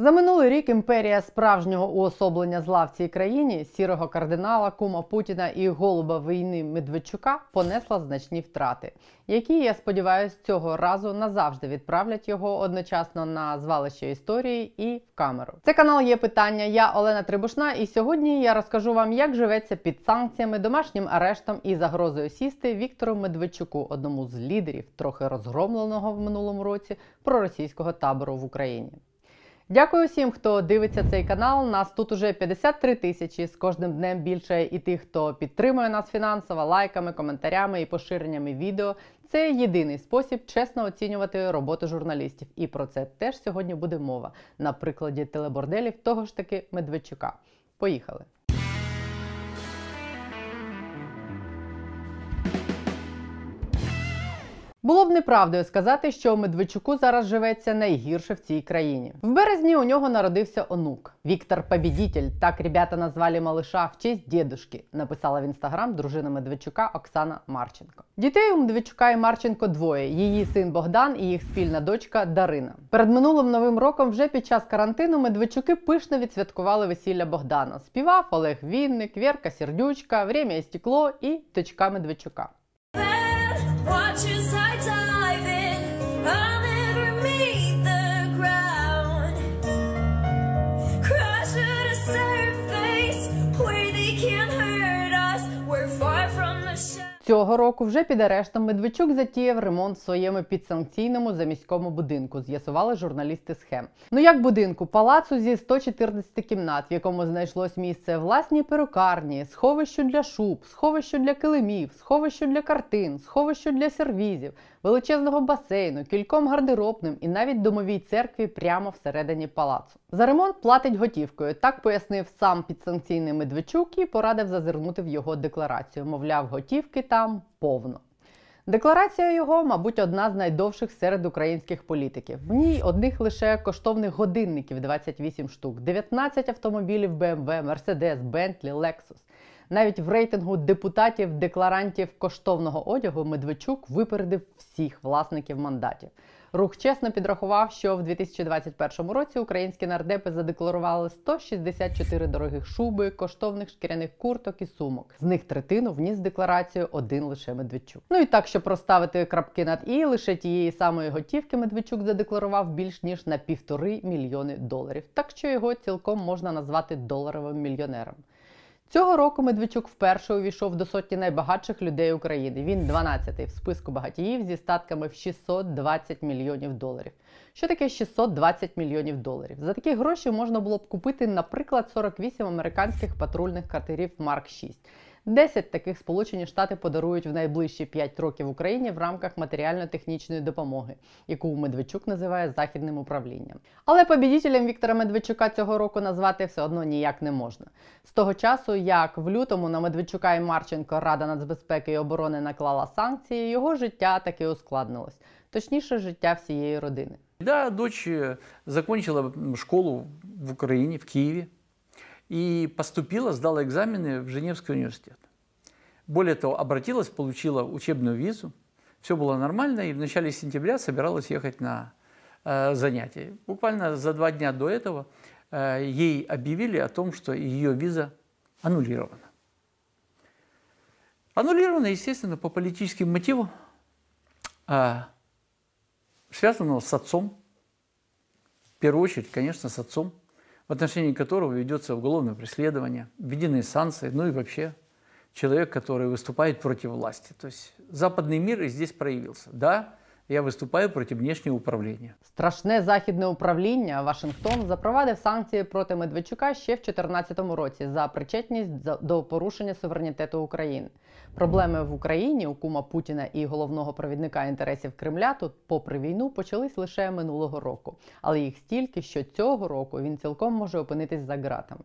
За минулий рік імперія справжнього уособлення зла в цій країні, сірого кардинала, кума Путіна і голуба війни Медведчука понесла значні втрати, які, я сподіваюся, цього разу назавжди відправлять його одночасно на звалище історії і в камеру. Це канал є питання. Я Олена Трибушна, і сьогодні я розкажу вам, як живеться під санкціями, домашнім арештом і загрозою сісти Віктору Медведчуку, одному з лідерів, трохи розгромленого в минулому році проросійського табору в Україні. Дякую всім, хто дивиться цей канал. Нас тут уже 53 тисячі. З кожним днем більше і тих, хто підтримує нас фінансово, лайками, коментарями і поширеннями відео. Це єдиний спосіб чесно оцінювати роботу журналістів. І про це теж сьогодні буде мова на прикладі телеборделів того ж таки Медведчука. Поїхали! Було б неправдою сказати, що Медведчуку зараз живеться найгірше в цій країні. В березні у нього народився онук Віктор Побідітель. Так ребята назвали малиша в честь дідушки, написала в інстаграм дружина Медведчука Оксана Марченко. Дітей у Медведчука і Марченко двоє: її син Богдан і їх спільна дочка Дарина. Перед минулим новим роком, вже під час карантину, Медведчуки пишно відсвяткували весілля Богдана. Співав Олег Вінник, Вірка Сердючка, Время і стекло і дочка Медведчука. Watch Цього року вже під арештом Медведчук затіяв ремонт в своєму підсанкційному заміському будинку. З'ясували журналісти схем. Ну як будинку, палацу зі 114 кімнат, в якому знайшлось місце власній перукарні, сховищу для шуб, сховищу для килимів, сховищу для картин, сховищу для сервізів, величезного басейну, кільком гардеробним і навіть домовій церкві прямо всередині палацу. За ремонт платить готівкою. Так пояснив сам підсанкційний Медведчук і порадив зазирнути в його декларацію. Мовляв, готівки там повно. Декларація його, мабуть, одна з найдовших серед українських політиків. В ній одних лише коштовних годинників 28 штук, 19 автомобілів BMW, Mercedes, Bentley, Lexus. Навіть в рейтингу депутатів-декларантів коштовного одягу Медведчук випередив всіх власників мандатів. Рух чесно підрахував, що в 2021 році українські нардепи задекларували 164 дорогих шуби, коштовних шкіряних курток і сумок. З них третину вніс декларацію один лише Медведчук. Ну і так, щоб розставити крапки над і, лише тієї самої готівки Медведчук задекларував більш ніж на півтори мільйони доларів. Так що його цілком можна назвати доларовим мільйонером. Цього року Медведчук вперше увійшов до сотні найбагатших людей України. Він 12-й в списку багатіїв зі статками в 620 мільйонів доларів. Що таке 620 мільйонів доларів? За такі гроші можна було б купити, наприклад, 48 американських патрульних катерів Марк 6. 10 таких Сполучені Штати подарують в найближчі 5 років Україні в рамках матеріально-технічної допомоги, яку Медведчук називає західним управлінням. Але побідітелем Віктора Медведчука цього року назвати все одно ніяк не можна. З того часу, як в лютому на Медведчука і Марченко Рада нацбезпеки і оборони наклала санкції, його життя таки ускладнилось, точніше, життя всієї родини. Да, дочь э, закончила школу в Украине, в Киеве, и поступила, сдала экзамены в Женевский университет. Более того, обратилась, получила учебную визу, все было нормально, и в начале сентября собиралась ехать на э, занятия. Буквально за два дня до этого э, ей объявили о том, что ее виза аннулирована. Аннулирована, естественно, по политическим мотивам, а, связанного с отцом, в первую очередь, конечно, с отцом, в отношении которого ведется уголовное преследование, введены санкции, ну и вообще человек, который выступает против власти. То есть западный мир и здесь проявился. Да, я выступаю против внешнего управления. Страшне західне управління Вашингтон запровадив санкції проти Медведчука ще в 2014 році за причетність до порушення суверенітету України. Проблеми в Україні у кума Путіна і головного провідника інтересів Кремля тут, попри війну, почались лише минулого року, але їх стільки, що цього року він цілком може опинитись за ґратами.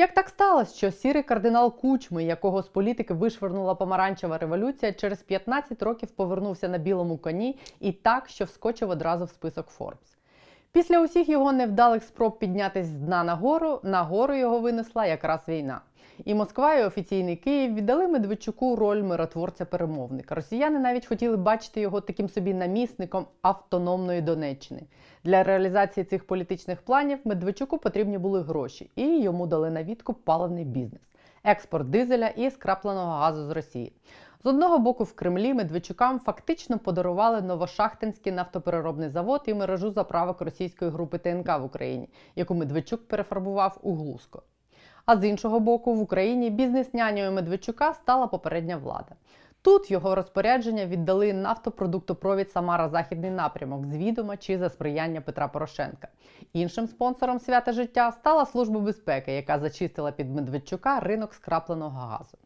Як так сталося, що сірий кардинал Кучми, якого з політики вишвернула помаранчева революція, через 15 років повернувся на білому коні і так, що вскочив одразу в список Forbes? Після усіх його невдалих спроб піднятись з дна нагору, нагору його винесла якраз війна. І Москва і офіційний Київ віддали Медведчуку роль миротворця-перемовника. Росіяни навіть хотіли бачити його таким собі намісником автономної Донеччини. Для реалізації цих політичних планів Медведчуку потрібні були гроші, і йому дали на відкуп паливний бізнес, експорт дизеля і скрапленого газу з Росії. З одного боку, в Кремлі Медведчукам фактично подарували Новошахтинський нафтопереробний завод і мережу заправок російської групи ТНК в Україні, яку Медведчук перефарбував у Глузко. А з іншого боку, в Україні бізнес-нянею Медведчука стала попередня влада. Тут його розпорядження віддали нафтопродуктопровід Самара Західний напрямок з відома чи за сприяння Петра Порошенка. Іншим спонсором свята життя стала Служба безпеки, яка зачистила під Медведчука ринок скрапленого газу.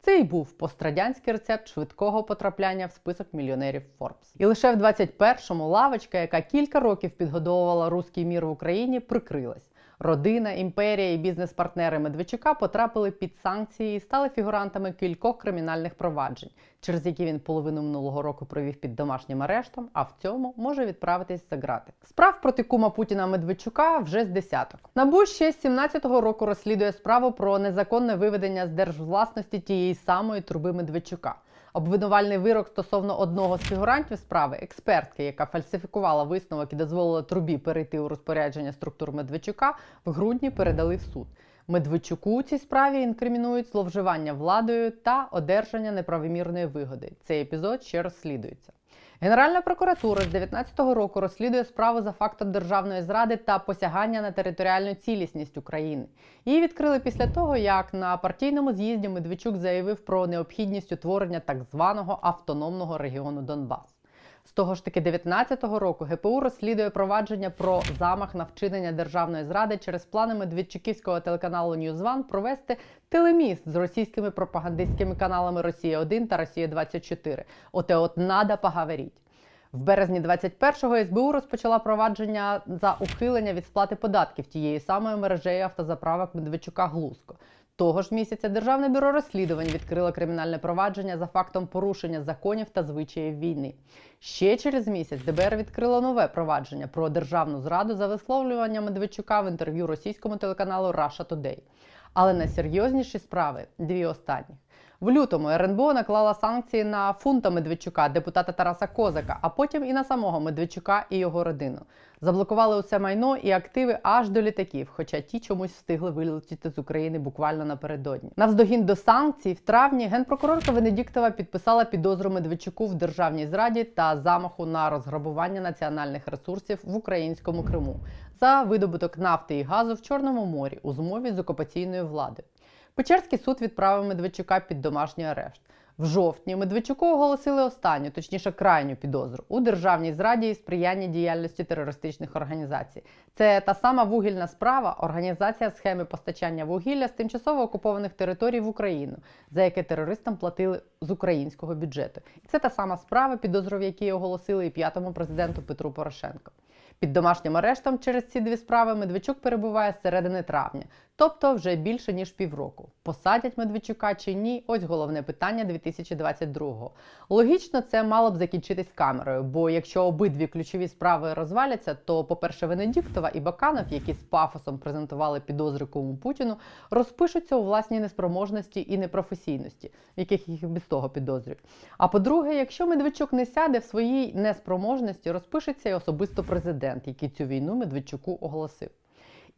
Це і був пострадянський рецепт швидкого потрапляння в список мільйонерів Forbes. І лише в 21-му лавочка, яка кілька років підгодовувала руський мір в Україні, прикрилась. Родина, імперія і бізнес-партнери Медведчука потрапили під санкції і стали фігурантами кількох кримінальних проваджень, через які він половину минулого року провів під домашнім арештом, а в цьому може відправитись за грати. Справ проти кума Путіна Медведчука вже з десяток. Набу ще з 17-го року розслідує справу про незаконне виведення з держвласності тієї самої труби Медведчука. Обвинувальний вирок стосовно одного з фігурантів справи, експертки, яка фальсифікувала висновок і дозволила трубі перейти у розпорядження структур Медведчука, в грудні передали в суд. Медведчуку у цій справі інкримінують зловживання владою та одержання неправомірної вигоди. Цей епізод ще розслідується. Генеральна прокуратура з 2019 року розслідує справу за фактом державної зради та посягання на територіальну цілісність України. Її відкрили після того, як на партійному з'їзді Медведчук заявив про необхідність утворення так званого автономного регіону Донбас. З того ж таки 19-го року ГПУ розслідує провадження про замах на вчинення державної зради через плани медведчуківського телеканалу NewsOne провести телеміст з російськими пропагандистськими каналами Росія 1 та Росія 24 Оте от надо поговоріть. В березні 21-го СБУ розпочала провадження за ухилення від сплати податків тієї самої мережею автозаправок Медведчука Глузко. Того ж місяця Державне бюро розслідувань відкрило кримінальне провадження за фактом порушення законів та звичаїв війни. Ще через місяць ДБР відкрило нове провадження про державну зраду за висловлювання Медведчука в інтерв'ю російському телеканалу Russia Today. Але найсерйозніші справи дві останні. В лютому РНБО наклала санкції на фунта Медведчука, депутата Тараса Козака, а потім і на самого Медведчука і його родину. Заблокували усе майно і активи аж до літаків, хоча ті чомусь встигли вилетіти з України буквально напередодні. Навздогін до санкцій в травні генпрокурорка Венедіктова підписала підозру Медведчуку в державній зраді та замаху на розграбування національних ресурсів в українському Криму за видобуток нафти і газу в Чорному морі у змові з окупаційною владою. Печерський суд відправив Медведчука під домашній арешт. В жовтні Медведчуку оголосили останню, точніше крайню підозру у державній зраді і сприянні діяльності терористичних організацій. Це та сама вугільна справа, організація схеми постачання вугілля з тимчасово окупованих територій в Україну, за яке терористам платили з українського бюджету. І це та сама справа, підозру якій оголосили і п'ятому президенту Петру Порошенко. Під домашнім арештом через ці дві справи Медведчук перебуває з середини травня, тобто вже більше ніж півроку. Посадять Медведчука чи ні? Ось головне питання 2022-го. Логічно, це мало б закінчитись камерою, бо якщо обидві ключові справи розваляться, то, по-перше, Венедіктова і Баканов, які з пафосом презентували підозри Путіну, розпишуться у власній неспроможності і непрофесійності, яких їх без того підозрюють. А по-друге, якщо Медведчук не сяде в своїй неспроможності, розпишеться і особисто президент, який цю війну Медведчуку оголосив.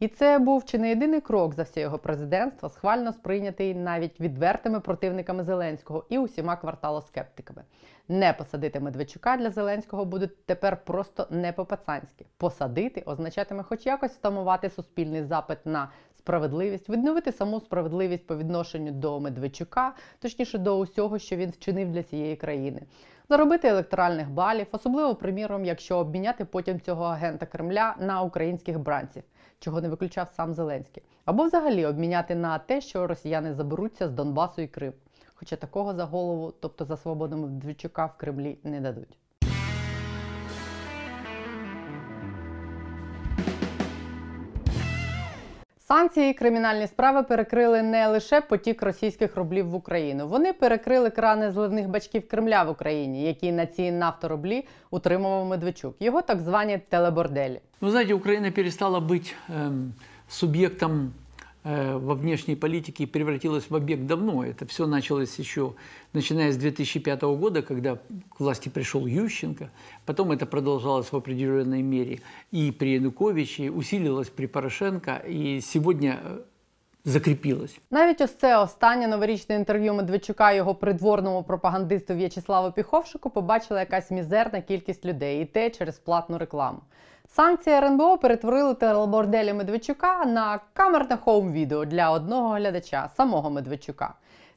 І це був чи не єдиний крок за все його президентство, схвально сприйнятий навіть відвертими противниками Зеленського і усіма кварталоскептиками. Не посадити Медведчука для Зеленського буде тепер просто не по-пацанськи. Посадити означатиме хоч якось втамувати суспільний запит на справедливість, відновити саму справедливість по відношенню до Медведчука, точніше до усього, що він вчинив для цієї країни. Заробити електоральних балів, особливо, приміром, якщо обміняти потім цього агента Кремля на українських бранців, чого не виключав сам Зеленський, або взагалі обміняти на те, що росіяни заберуться з Донбасу і Крим. Хоча такого за голову, тобто за свободу Медведчука в Кремлі не дадуть. Санкції і кримінальні справи перекрили не лише потік російських рублів в Україну. Вони перекрили крани зливних бачків Кремля в Україні, які на ці нафторублі утримував Медведчук. Його так звані телеборделі. Вы знаете, Украина перестала быть эм, субъектом э, во внешней политике превратилась в объект давно. Это все началось еще начиная с 2005 года, когда к власти пришел Ющенко. Потом это продолжалось в определенной мере и при Януковиче, усилилось при Порошенко и сегодня э, закрепилось. Навіть ось це останнє новорічне інтерв'ю Медведчука його придворному пропагандисту В'ячеславу Піховшику побачила якась мізерна кількість людей, і те через платну рекламу. Санкції РНБО перетворили телеборделі Медведчука на камерне хоум-відео для одного глядача, самого Медведчука.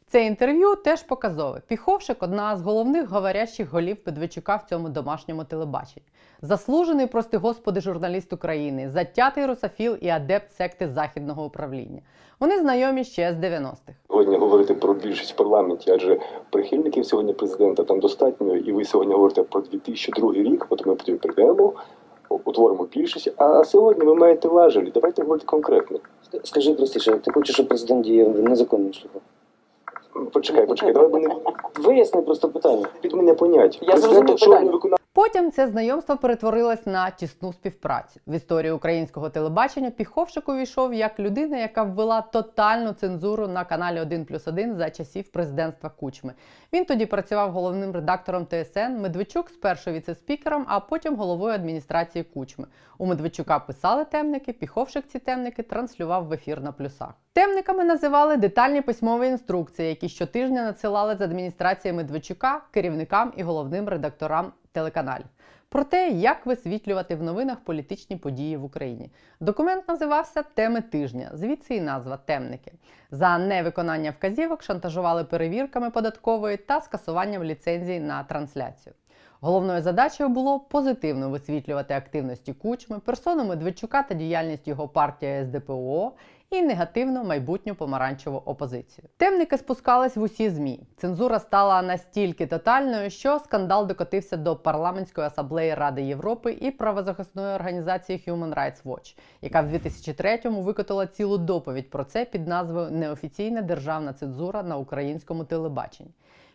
Це інтерв'ю теж показове. Піховшик одна з головних говорящих голів Медведчука в цьому домашньому телебаченні. Заслужений, прости господи, журналіст України, затятий русофіл і адепт секти західного управління. Вони знайомі ще з 90-х. Сьогодні говорити про більшість в парламенті, адже прихильників сьогодні президента там достатньо, і ви сьогодні говорите про 2002 рік, от ми потім прийдемо, утворимо більшість. А сьогодні ви маєте важелі. Давайте говорити конкретно. Скажи простіше, ти хочеш, щоб президент діяв незаконним шляхом? Почекай, почекай, давай би не Виясни просто питання. під мене понять. Я зрозумів питання. Потім це знайомство перетворилось на тісну співпрацю. В історію українського телебачення Піховшик увійшов як людина, яка ввела тотальну цензуру на каналі 1 плюс 1 за часів президентства Кучми. Він тоді працював головним редактором ТСН, Медведчук спершу віце-спікером, а потім головою адміністрації Кучми. У Медведчука писали темники, Піховшик ці темники транслював в ефір на плюсах. Темниками називали детальні письмові інструкції, які щотижня надсилали з адміністрації Медведчука керівникам і головним редакторам телеканалів. Про те, як висвітлювати в новинах політичні події в Україні. Документ називався Теми тижня, звідси і назва Темники. За невиконання вказівок шантажували перевірками податкової та скасуванням ліцензій на трансляцію. Головною задачею було позитивно висвітлювати активності Кучми, персону Медведчука та діяльність його партії СДПО і негативно майбутню помаранчеву опозицію. Темники спускались в усі змі. Цензура стала настільки тотальною, що скандал докотився до парламентської асамблеї Ради Європи і правозахисної організації Human Rights Watch, яка в 2003-му викотила цілу доповідь про це під назвою Неофіційна державна цензура на українському телебаченні.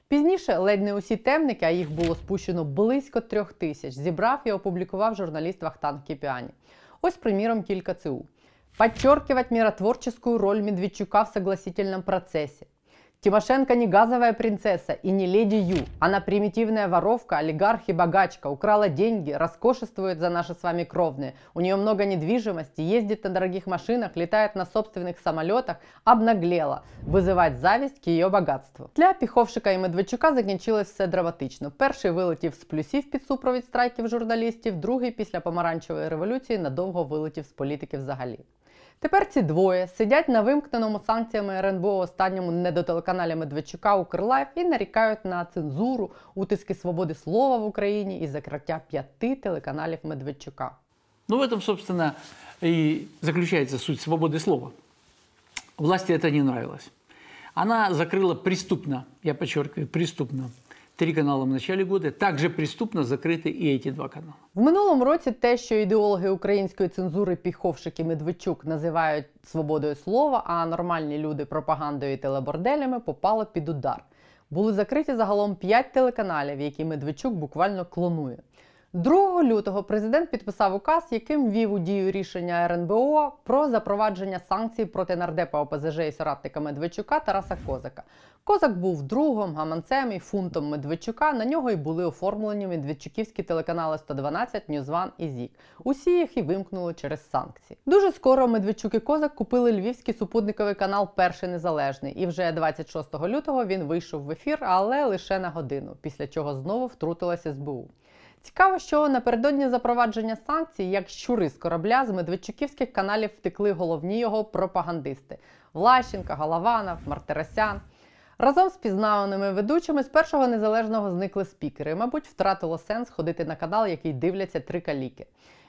Пізніше ледь не усі темники, а їх було спущено близько трьох тисяч, зібрав і опублікував журналіст Вахтанг Кіпіані. Ось, приміром, кілька ЦУ. Подчеркивать миротворческую роль Медведчука в согласительном процессе. Тимошенко не газовая принцесса и не леди Ю. Она примитивная воровка, олигарх и богачка, украла деньги, роскошествует за наши с вами кровные. У нее много недвижимости, ездит на дорогих машинах, летает на собственных самолетах, обнаглела. Вызывать зависть к ее богатству. Для Піховшика і Медведчука закінчилось все драматично. Перший вилетів з плюсів під супровід страйків журналістів, другий після помаранчевої революції надовго вилетів з політики взагалі. Тепер ці двоє сидять на вимкненому санкціями РНБО останньому недотелеканалі Медведчука Укрлайф і нарікають на цензуру, утиски свободи слова в Україні і закриття п'яти телеканалів Медведчука. Ну, в этом, собственно, и заключается суть свободы слова. Власти это не нравилось. Она закрыла преступно, я подчеркиваю, преступно, три канала в начале года. Также преступно закрыты и эти два канала. В минулому році те, що ідеологи української цензури Піховшик і Медведчук називають свободою слова, а нормальні люди пропагандою і телеборделями, попало під удар. Були закриті загалом 5 телеканалів, які Медведчук буквально клонує. 2 лютого президент підписав указ, яким ввів у дію рішення РНБО про запровадження санкцій проти нардепа ОПЗЖ і соратника Медведчука Тараса Козака. Козак був другом, гаманцем і фунтом Медведчука. На нього й були оформлені медведчуківські телеканали 112, NewsOne і ЗІК. Усі їх і вимкнули через санкції. Дуже скоро Медведчук і Козак купили львівський супутниковий канал Перший Незалежний. І вже 26 лютого він вийшов в ефір, але лише на годину, після чого знову втрутилася СБУ. Цікаво, що напередодні запровадження санкцій, як щури з корабля, з медведчуківських каналів втекли головні його пропагандисти: Влащенка, Голованов, Мартиросян. Разом з пізнаваними ведучими з першого незалежного зникли спікери. Мабуть, втратило сенс ходити на канал, який дивляться три каліки.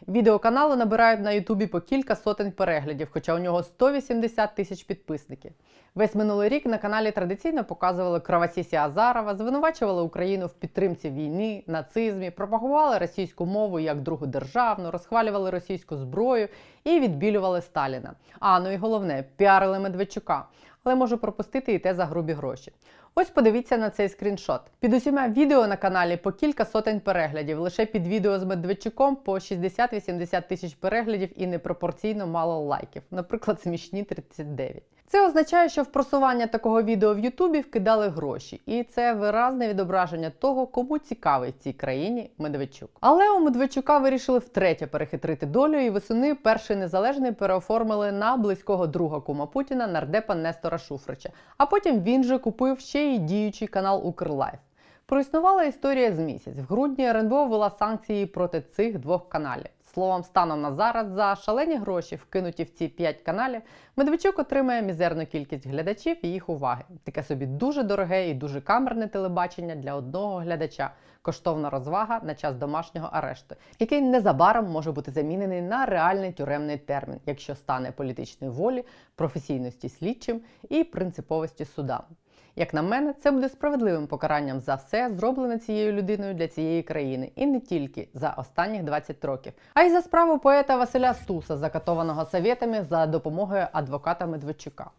Відео каналу набирають на Ютубі по кілька сотень переглядів, хоча у нього 180 тисяч підписників. Весь минулий рік на каналі традиційно показували кровосісі Азарова, звинувачували Україну в підтримці війни, нацизмі, пропагували російську мову як другу державну, розхвалювали російську зброю і відбілювали Сталіна. А ну і головне, піарили Медведчука. Але можу пропустити і те за грубі гроші. Ось подивіться на цей скріншот. Під усіма відео на каналі по кілька сотень переглядів. Лише під відео з Медведчуком по 60-80 тисяч переглядів і непропорційно мало лайків, наприклад, смішні 39. Це означає, що в просування такого відео в Ютубі вкидали гроші, і це виразне відображення того, кому цікавий в цій країні Медведчук. Але у Медведчука вирішили втретє перехитрити долю, і восени перший незалежний переоформили на близького друга кума Путіна нардепа Нестора Шуфрича. А потім він же купив ще й діючий канал Укрлайф. Проіснувала історія з місяць. В грудні РНБО ввела санкції проти цих двох каналів. Словом, станом на зараз за шалені гроші, вкинуті в ці п'ять каналів, Медведчук отримає мізерну кількість глядачів і їх уваги. Таке собі дуже дороге і дуже камерне телебачення для одного глядача. Коштовна розвага на час домашнього арешту, який незабаром може бути замінений на реальний тюремний термін, якщо стане політичної волі, професійності слідчим і принциповості судам. Як на мене, це буде справедливим покаранням за все, зроблене цією людиною для цієї країни, і не тільки за останніх 20 років, а й за справу поета Василя Стуса, закатованого совєтами за допомогою адвоката Медведчука.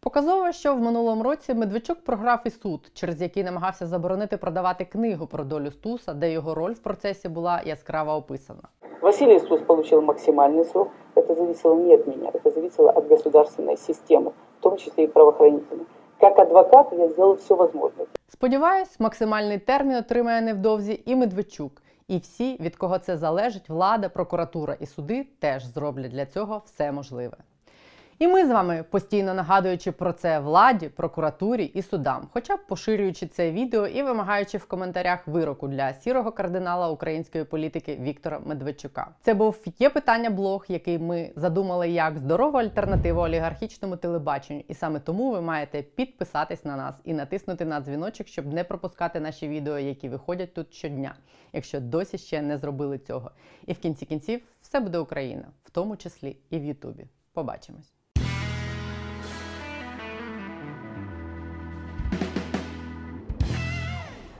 Показово, що в минулому році Медведчук програв і суд, через який намагався заборонити продавати книгу про долю Стуса, де його роль в процесі була яскраво описана. Василий Стус получил максимальный срок. Это зависело не от меня, это зависело от государственной системы, в том числе и правоохранительной. Как адвокат я сделал все можливе. Сподіваюсь, максимальний термін отримає невдовзі і Медведчук. І всі, від кого це залежить, влада, прокуратура і суди теж зроблять для цього все можливе. І ми з вами, постійно нагадуючи про це владі, прокуратурі і судам, хоча б поширюючи це відео і вимагаючи в коментарях вироку для сірого кардинала української політики Віктора Медведчука. Це був є питання блог, який ми задумали як здорову альтернативу олігархічному телебаченню. І саме тому ви маєте підписатись на нас і натиснути на дзвіночок, щоб не пропускати наші відео, які виходять тут щодня, якщо досі ще не зробили цього. І в кінці кінців все буде Україна, в тому числі і в Ютубі. Побачимось.